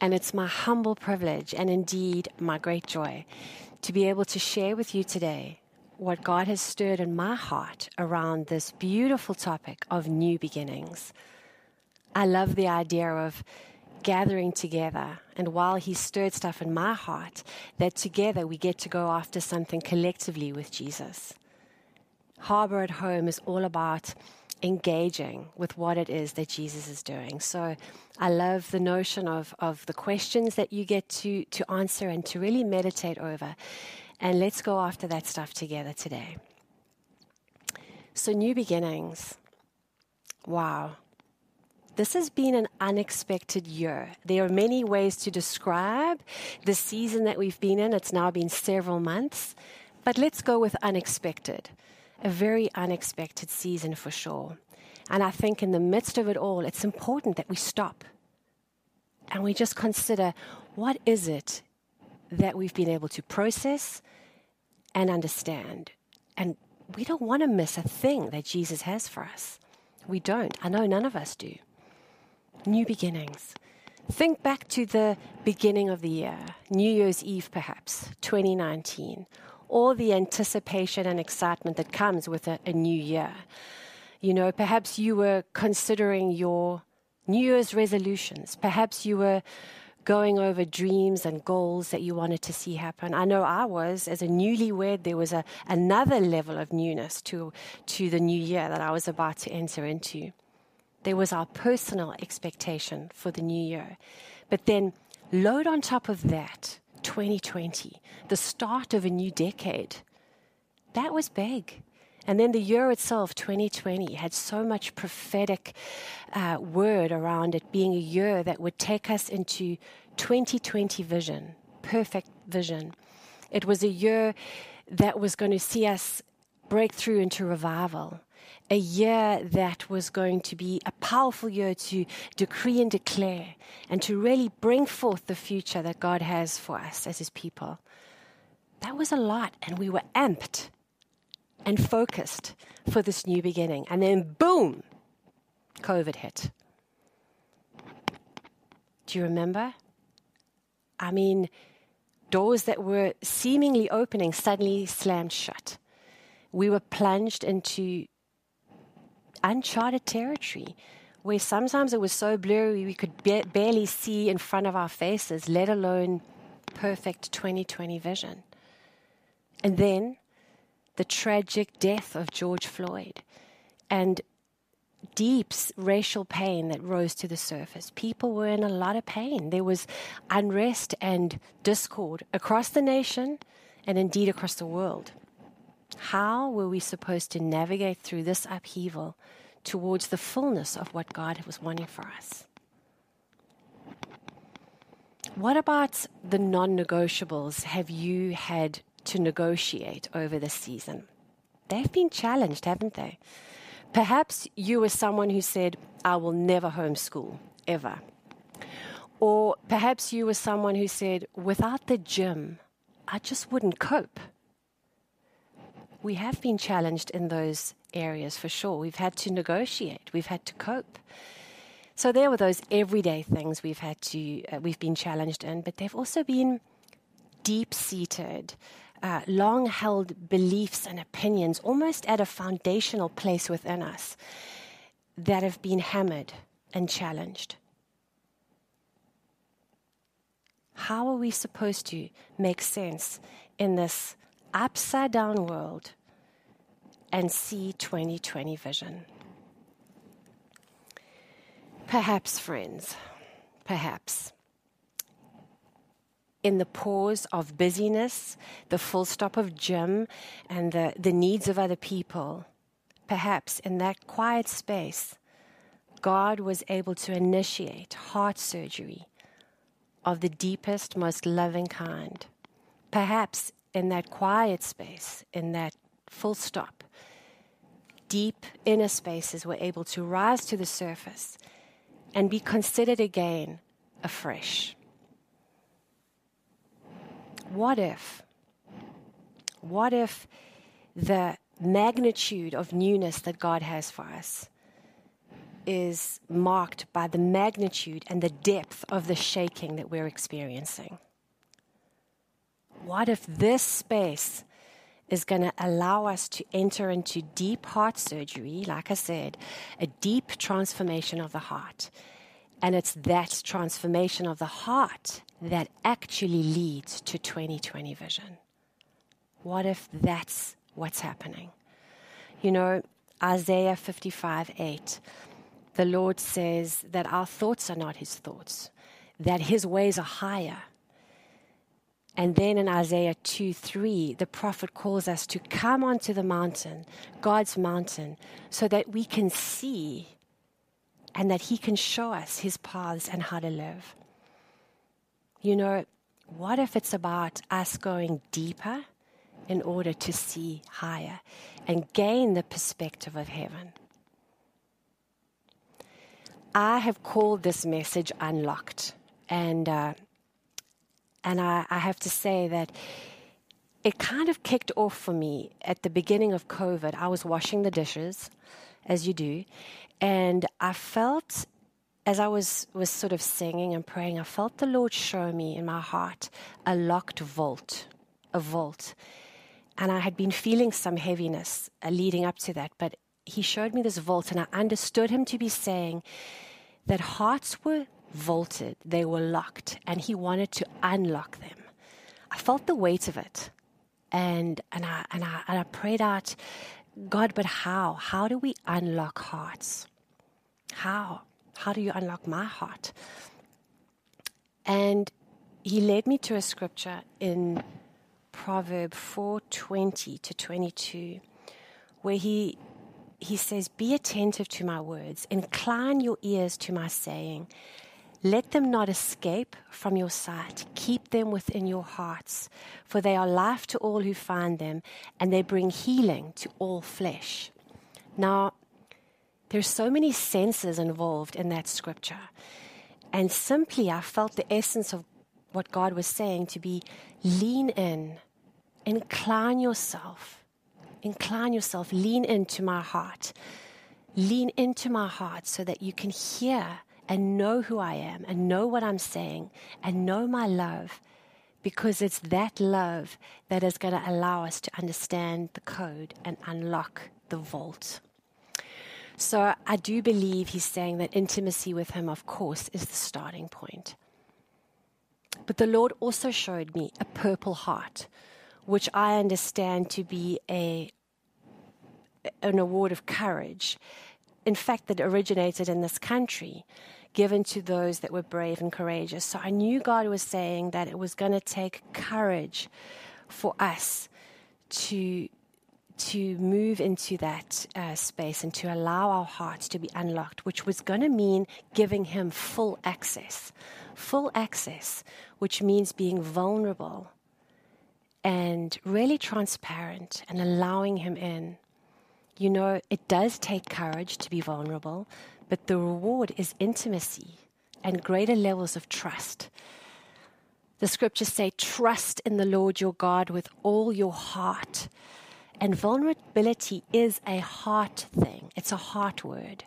and it's my humble privilege and indeed my great joy to be able to share with you today what God has stirred in my heart around this beautiful topic of new beginnings. I love the idea of gathering together, and while He stirred stuff in my heart, that together we get to go after something collectively with Jesus. Harbor at Home is all about engaging with what it is that Jesus is doing. So I love the notion of, of the questions that you get to, to answer and to really meditate over. And let's go after that stuff together today. So, new beginnings. Wow. This has been an unexpected year. There are many ways to describe the season that we've been in. It's now been several months. But let's go with unexpected a very unexpected season for sure. And I think in the midst of it all, it's important that we stop and we just consider what is it that we've been able to process and understand. And we don't want to miss a thing that Jesus has for us. We don't. I know none of us do. New beginnings. Think back to the beginning of the year, New Year's Eve perhaps, 2019 all the anticipation and excitement that comes with a, a new year. You know, perhaps you were considering your New Year's resolutions. Perhaps you were going over dreams and goals that you wanted to see happen. I know I was, as a newlywed, there was a, another level of newness to, to the new year that I was about to enter into. There was our personal expectation for the new year. But then, load on top of that 2020, the start of a new decade. That was big. And then the year itself, 2020, had so much prophetic uh, word around it being a year that would take us into 2020 vision, perfect vision. It was a year that was going to see us break through into revival a year that was going to be a powerful year to decree and declare and to really bring forth the future that God has for us as His people. That was a lot, and we were amped and focused for this new beginning. And then, boom, COVID hit. Do you remember? I mean, doors that were seemingly opening suddenly slammed shut. We were plunged into uncharted territory where sometimes it was so blurry we could ba- barely see in front of our faces, let alone perfect 2020 vision. And then the tragic death of George Floyd and deep racial pain that rose to the surface. People were in a lot of pain. There was unrest and discord across the nation and indeed across the world. How were we supposed to navigate through this upheaval towards the fullness of what God was wanting for us? What about the non negotiables have you had to negotiate over the season? They've been challenged, haven't they? Perhaps you were someone who said, I will never homeschool, ever. Or perhaps you were someone who said, without the gym, I just wouldn't cope we have been challenged in those areas for sure. We've had to negotiate, we've had to cope. So there were those everyday things we've had to, uh, we've been challenged in, but they've also been deep seated, uh, long held beliefs and opinions, almost at a foundational place within us, that have been hammered and challenged. How are we supposed to make sense in this upside down world and see 2020 vision. Perhaps, friends, perhaps. In the pause of busyness, the full stop of gym, and the, the needs of other people, perhaps in that quiet space, God was able to initiate heart surgery of the deepest, most loving kind. Perhaps in that quiet space, in that full stop, deep inner spaces were able to rise to the surface and be considered again afresh. What if? What if the magnitude of newness that God has for us is marked by the magnitude and the depth of the shaking that we're experiencing. What if this space is going to allow us to enter into deep heart surgery, like I said, a deep transformation of the heart? And it's that transformation of the heart that actually leads to 2020 vision. What if that's what's happening? You know, Isaiah 55 8 the Lord says that our thoughts are not his thoughts, that his ways are higher. And then in Isaiah 2 3, the prophet calls us to come onto the mountain, God's mountain, so that we can see and that he can show us his paths and how to live. You know, what if it's about us going deeper in order to see higher and gain the perspective of heaven? I have called this message unlocked, and uh, and I, I have to say that it kind of kicked off for me at the beginning of COVID. I was washing the dishes, as you do, and I felt as I was was sort of singing and praying, I felt the Lord show me in my heart a locked vault, a vault, and I had been feeling some heaviness uh, leading up to that, but He showed me this vault, and I understood Him to be saying that hearts were vaulted, they were locked, and he wanted to unlock them. I felt the weight of it. And, and, I, and, I, and I prayed out, God, but how? How do we unlock hearts? How? How do you unlock my heart? And he led me to a scripture in Proverb 4:20 to 22 where he he says, Be attentive to my words, incline your ears to my saying. Let them not escape from your sight. Keep them within your hearts, for they are life to all who find them, and they bring healing to all flesh. Now, there's so many senses involved in that scripture. And simply, I felt the essence of what God was saying to be lean in, incline yourself incline yourself, lean into my heart. Lean into my heart so that you can hear and know who I am and know what I'm saying and know my love because it's that love that is going to allow us to understand the code and unlock the vault. So I do believe he's saying that intimacy with him, of course, is the starting point. But the Lord also showed me a purple heart, which I understand to be a an award of courage, in fact, that originated in this country, given to those that were brave and courageous. So I knew God was saying that it was going to take courage for us to to move into that uh, space and to allow our hearts to be unlocked, which was going to mean giving Him full access. Full access, which means being vulnerable and really transparent and allowing Him in. You know, it does take courage to be vulnerable, but the reward is intimacy and greater levels of trust. The scriptures say, Trust in the Lord your God with all your heart. And vulnerability is a heart thing, it's a heart word.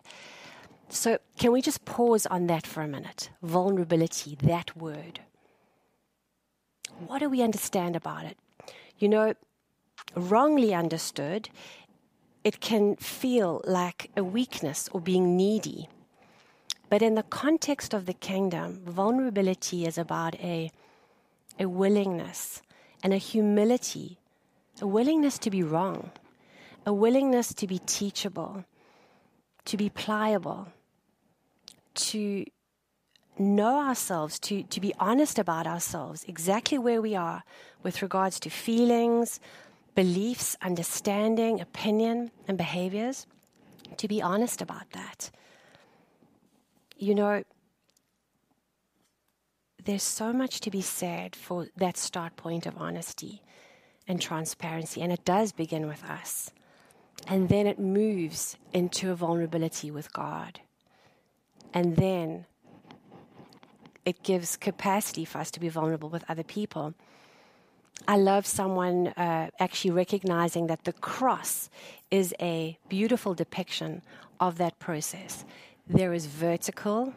So, can we just pause on that for a minute? Vulnerability, that word. What do we understand about it? You know, wrongly understood, it can feel like a weakness or being needy. But in the context of the kingdom, vulnerability is about a, a willingness and a humility, a willingness to be wrong, a willingness to be teachable, to be pliable, to know ourselves, to, to be honest about ourselves, exactly where we are with regards to feelings, beliefs, understanding, opinion, and behaviors, to be honest about that. You know, there's so much to be said for that start point of honesty and transparency. And it does begin with us. And then it moves into a vulnerability with God. And then it gives capacity for us to be vulnerable with other people. I love someone uh, actually recognizing that the cross is a beautiful depiction of that process. There is vertical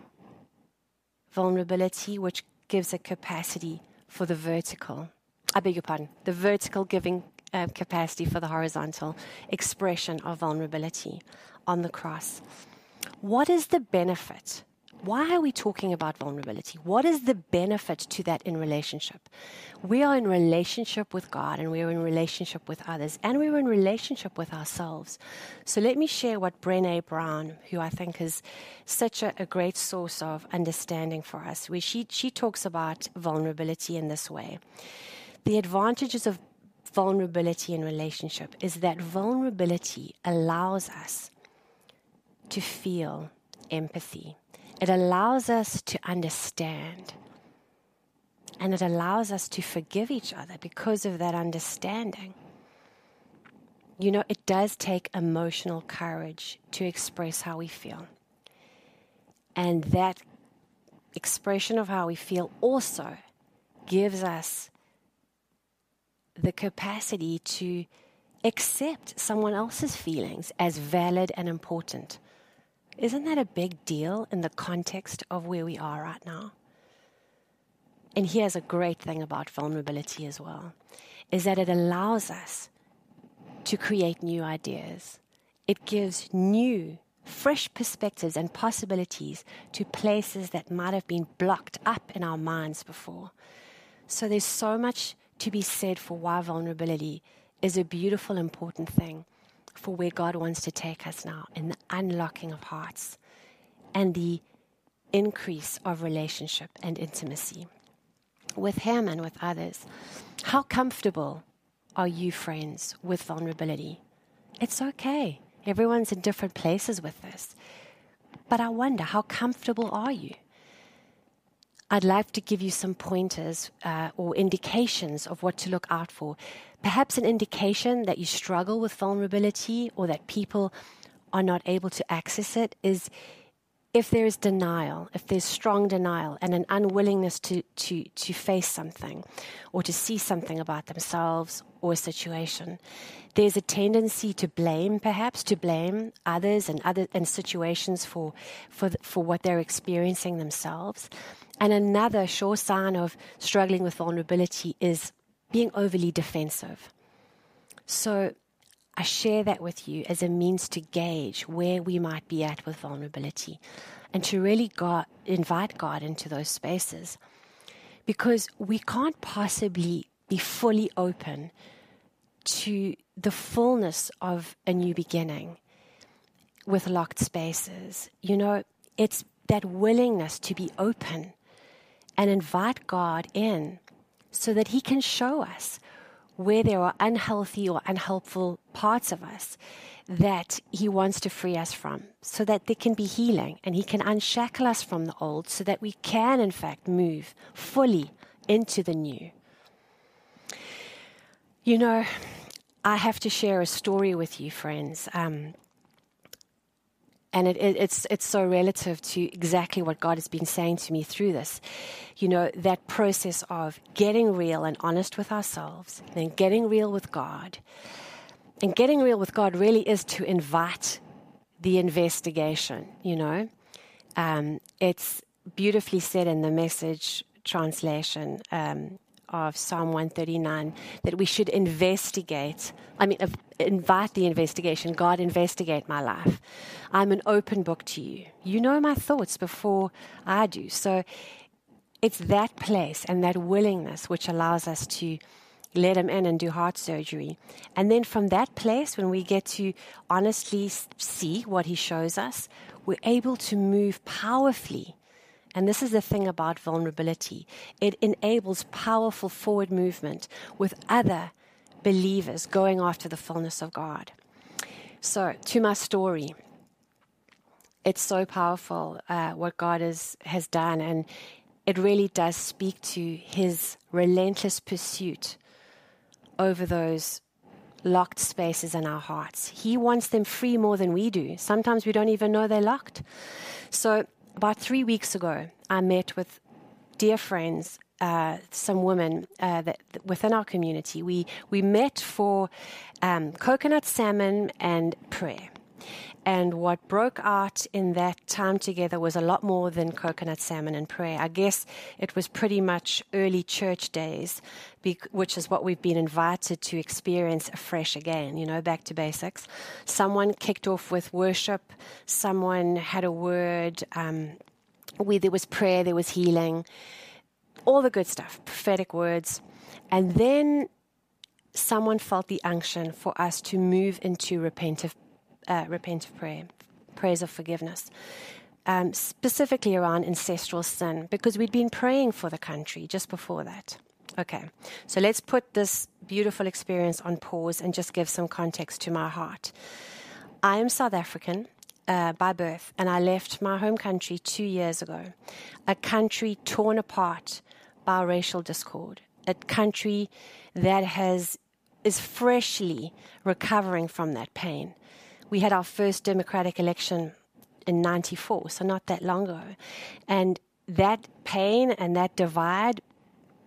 vulnerability, which gives a capacity for the vertical. I beg your pardon, the vertical giving uh, capacity for the horizontal expression of vulnerability on the cross. What is the benefit why are we talking about vulnerability? What is the benefit to that in relationship? We are in relationship with God and we're in relationship with others and we're in relationship with ourselves. So let me share what Brene Brown, who I think is such a, a great source of understanding for us, where she, she talks about vulnerability in this way. The advantages of vulnerability in relationship is that vulnerability allows us to feel empathy it allows us to understand. And it allows us to forgive each other because of that understanding. You know, it does take emotional courage to express how we feel. And that expression of how we feel also gives us the capacity to accept someone else's feelings as valid and important. Isn't that a big deal in the context of where we are right now? And here's a great thing about vulnerability as well is that it allows us to create new ideas. It gives new, fresh perspectives and possibilities to places that might have been blocked up in our minds before. So there's so much to be said for why vulnerability is a beautiful, important thing for where God wants to take us now in the unlocking of hearts and the increase of relationship and intimacy with Him and with others. How comfortable are you, friends, with vulnerability? It's okay. Everyone's in different places with this. But I wonder, how comfortable are you? I'd like to give you some pointers uh, or indications of what to look out for. Perhaps an indication that you struggle with vulnerability or that people are not able to access it is if there is denial, if there's strong denial and an unwillingness to, to, to face something or to see something about themselves or a situation, there's a tendency to blame, perhaps to blame others and other and situations for for for what they're experiencing themselves. And another sure sign of struggling with vulnerability is being overly defensive. So I share that with you as a means to gauge where we might be at with vulnerability and to really God, invite God into those spaces. Because we can't possibly be fully open to the fullness of a new beginning with locked spaces. You know, it's that willingness to be open and invite God in so that He can show us where there are unhealthy or unhelpful parts of us that He wants to free us from, so that there can be healing and He can unshackle us from the old so that we can, in fact, move fully into the new. You know, I have to share a story with you, friends. Um, and it, it, it's it's so relative to exactly what God has been saying to me through this. You know that process of getting real and honest with ourselves, then getting real with God, and getting real with God really is to invite the investigation. You know, um, it's beautifully said in the message translation. Um, of Psalm 139 that we should investigate. I mean, invite the investigation. God, investigate my life. I'm an open book to you. You know my thoughts before I do. So it's that place and that willingness which allows us to let him in and do heart surgery. And then from that place, when we get to honestly see what he shows us, we're able to move powerfully and this is the thing about vulnerability it enables powerful forward movement with other believers going after the fullness of God. So, to my story, it's so powerful uh, what God has, has done. And it really does speak to his relentless pursuit over those locked spaces in our hearts. He wants them free more than we do. Sometimes we don't even know they're locked. So, about three weeks ago, I met with dear friends, uh, some women uh, that, within our community. We we met for um, coconut salmon and prayer. And what broke out in that time together was a lot more than coconut salmon and prayer. I guess it was pretty much early church days, which is what we've been invited to experience afresh again, you know, back to basics. Someone kicked off with worship, someone had a word, um, where there was prayer, there was healing, all the good stuff, prophetic words. And then someone felt the unction for us to move into repentive uh, repentive prayer, prayers of forgiveness, um, specifically around ancestral sin, because we'd been praying for the country just before that. Okay, so let's put this beautiful experience on pause and just give some context to my heart. I am South African uh, by birth, and I left my home country two years ago, a country torn apart by racial discord, a country that has is freshly recovering from that pain. We had our first democratic election in 94, so not that long ago. And that pain and that divide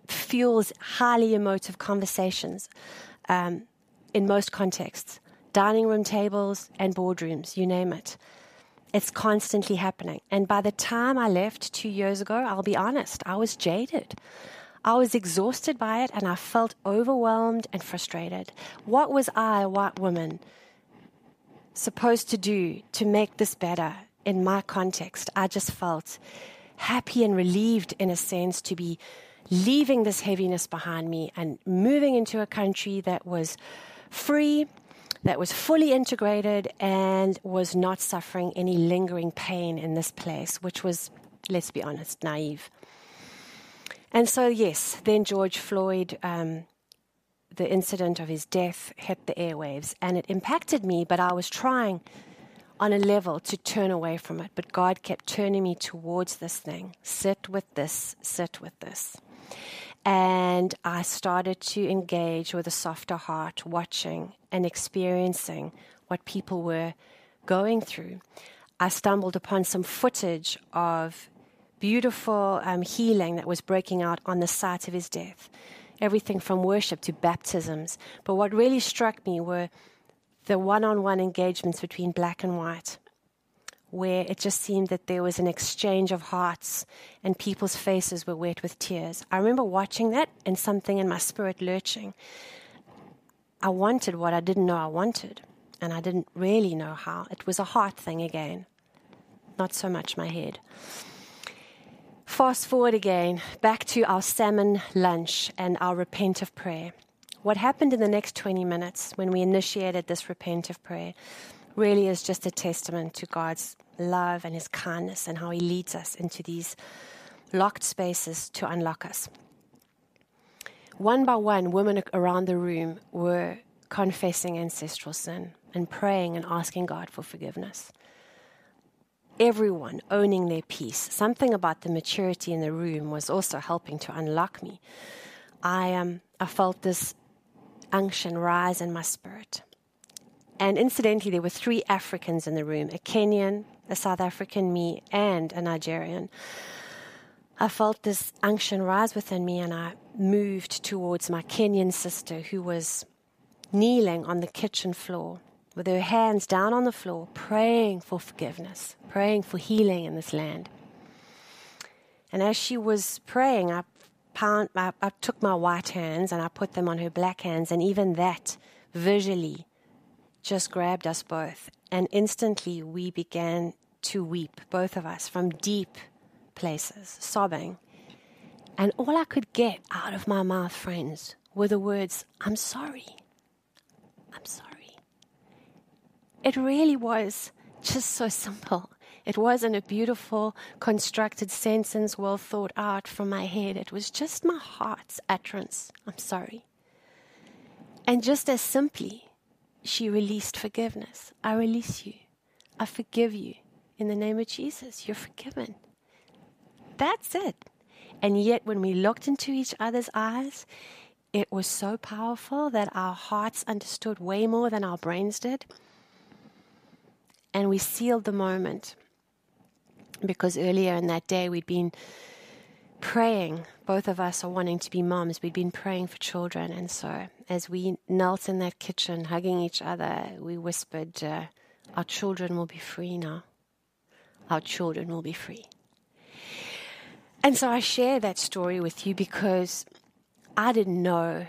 fuels highly emotive conversations um, in most contexts dining room tables and boardrooms, you name it. It's constantly happening. And by the time I left two years ago, I'll be honest, I was jaded. I was exhausted by it and I felt overwhelmed and frustrated. What was I, a white woman, supposed to do to make this better in my context. I just felt happy and relieved, in a sense, to be leaving this heaviness behind me and moving into a country that was free, that was fully integrated, and was not suffering any lingering pain in this place, which was, let's be honest, naive. And so, yes, then George Floyd um, the incident of his death hit the airwaves and it impacted me, but I was trying on a level to turn away from it. But God kept turning me towards this thing sit with this, sit with this. And I started to engage with a softer heart, watching and experiencing what people were going through. I stumbled upon some footage of beautiful um, healing that was breaking out on the site of his death everything from worship to baptisms. But what really struck me were the one on one engagements between black and white, where it just seemed that there was an exchange of hearts and people's faces were wet with tears. I remember watching that and something in my spirit lurching. I wanted what I didn't know I wanted, and I didn't really know how. It was a heart thing again, not so much my head. Fast forward again, back to our salmon lunch and our repentive prayer. What happened in the next 20 minutes when we initiated this repentive prayer really is just a testament to God's love and His kindness and how He leads us into these locked spaces to unlock us. One by one, women around the room were confessing ancestral sin and praying and asking God for forgiveness everyone owning their piece. Something about the maturity in the room was also helping to unlock me. I, um, I felt this unction rise in my spirit. And incidentally, there were three Africans in the room a Kenyan, a South African, me, and a Nigerian. I felt this unction rise within me, and I moved towards my Kenyan sister who was kneeling on the kitchen floor with her hands down on the floor, praying for forgiveness, praying for healing in this land. And as she was praying, I, pound, I, I took my white hands and I put them on her black hands, and even that visually just grabbed us both. And instantly we began to weep, both of us, from deep places, sobbing. And all I could get out of my mouth, friends, were the words, I'm sorry. I'm sorry. It really was just so simple. It wasn't a beautiful, constructed sentence well thought out from my head. It was just my heart's utterance. I'm sorry. And just as simply, she released forgiveness. I release you. I forgive you. In the name of Jesus, you're forgiven. That's it. And yet, when we looked into each other's eyes, it was so powerful that our hearts understood way more than our brains did. And we sealed the moment because earlier in that day we'd been praying. Both of us are wanting to be moms. We'd been praying for children. And so as we knelt in that kitchen, hugging each other, we whispered, uh, Our children will be free now. Our children will be free. And so I share that story with you because I didn't know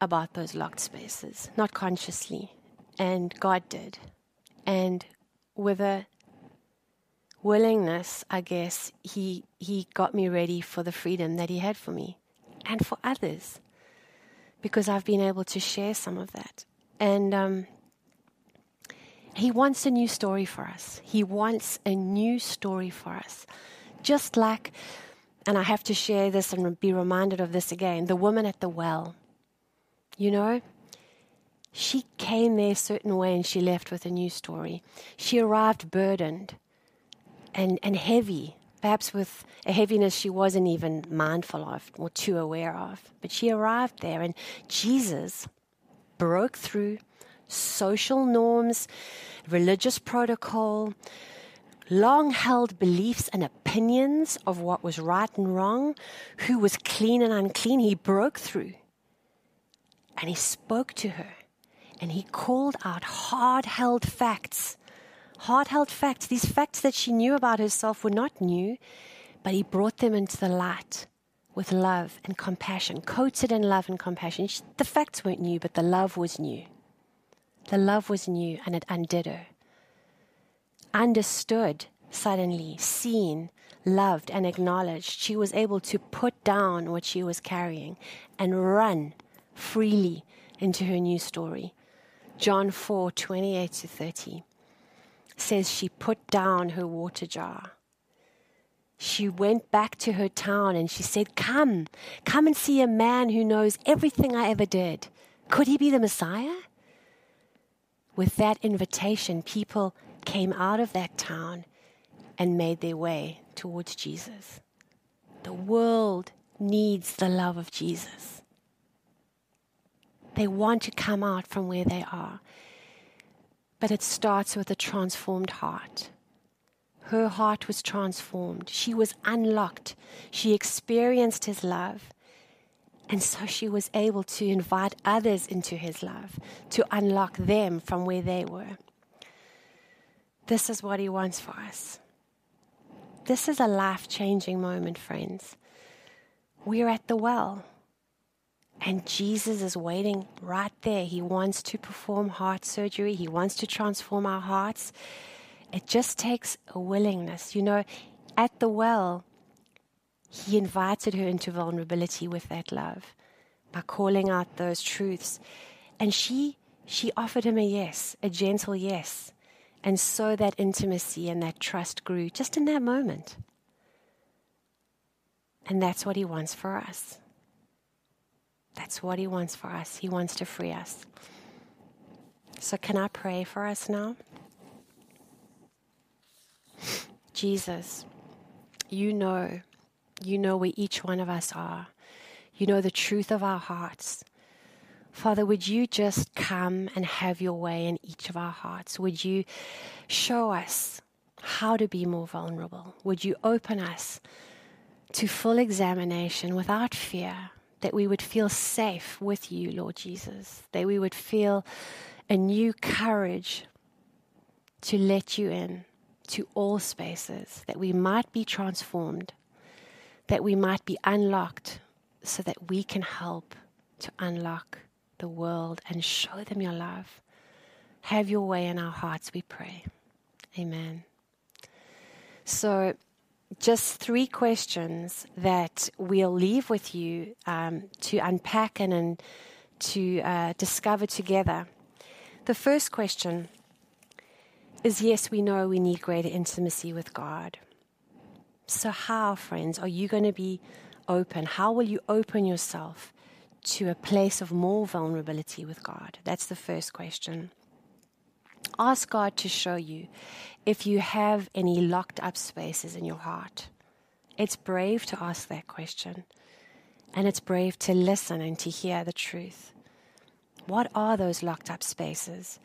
about those locked spaces, not consciously. And God did. And with a willingness, I guess, he, he got me ready for the freedom that He had for me and for others because I've been able to share some of that. And um, He wants a new story for us. He wants a new story for us. Just like, and I have to share this and be reminded of this again the woman at the well. You know, she came there a certain way and she left with a new story. She arrived burdened and, and heavy, perhaps with a heaviness she wasn't even mindful of or too aware of. But she arrived there, and Jesus broke through social norms, religious protocol, long held beliefs and opinions of what was right and wrong, who was clean and unclean. He broke through and he spoke to her and he called out hard held facts hard held facts. These facts that she knew about herself were not new, but he brought them into the light with love and compassion, coated in love and compassion. She, the facts weren't new, but the love was new. The love was new and it undid her. Understood suddenly, seen, loved, and acknowledged, she was able to put down what she was carrying and run freely into her new story. John 4 28 to 30 says she put down her water jar. She went back to her town and she said, Come, come and see a man who knows everything I ever did. Could he be the Messiah? With that invitation, people came out of that town and made their way towards Jesus. The world needs the love of Jesus. They want to come out from where they are. But it starts with a transformed heart. Her heart was transformed. She was unlocked. She experienced His love. And so she was able to invite others into His love, to unlock them from where they were. This is what He wants for us. This is a life changing moment, friends. We're at the well. And Jesus is waiting right there. He wants to perform heart surgery, He wants to transform our hearts. It just takes a willingness. You know, at the well, He invited her into vulnerability with that love by calling out those truths. And she, she offered him a yes, a gentle yes. And so that intimacy and that trust grew just in that moment. And that's what he wants for us. That's what He wants for us. He wants to free us. So, can I pray for us now? Jesus, you know, you know where each one of us are. You know the truth of our hearts. Father, would you just come and have your way in each of our hearts? Would you show us how to be more vulnerable? Would you open us to full examination without fear? That we would feel safe with you, Lord Jesus, that we would feel a new courage to let you in to all spaces, that we might be transformed, that we might be unlocked, so that we can help to unlock the world and show them your love. Have your way in our hearts, we pray. Amen. So, just three questions that we'll leave with you um, to unpack and, and to uh, discover together. The first question is yes, we know we need greater intimacy with God. So, how, friends, are you going to be open? How will you open yourself to a place of more vulnerability with God? That's the first question. Ask God to show you if you have any locked up spaces in your heart, It's brave to ask that question. And it's brave to listen and to hear the truth. What are those locked up spaces?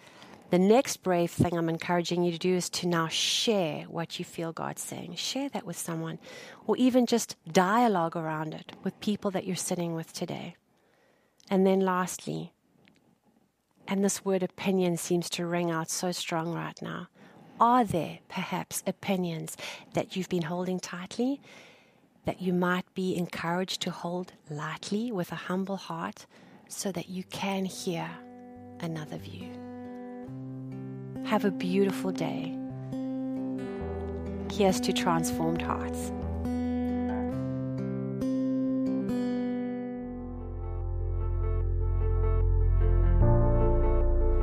The next brave thing I'm encouraging you to do is to now share what you feel God's saying. Share that with someone, or even just dialogue around it with people that you're sitting with today. And then, lastly, and this word opinion seems to ring out so strong right now. Are there perhaps opinions that you've been holding tightly that you might be encouraged to hold lightly with a humble heart so that you can hear another view? Have a beautiful day. Here's to transformed hearts.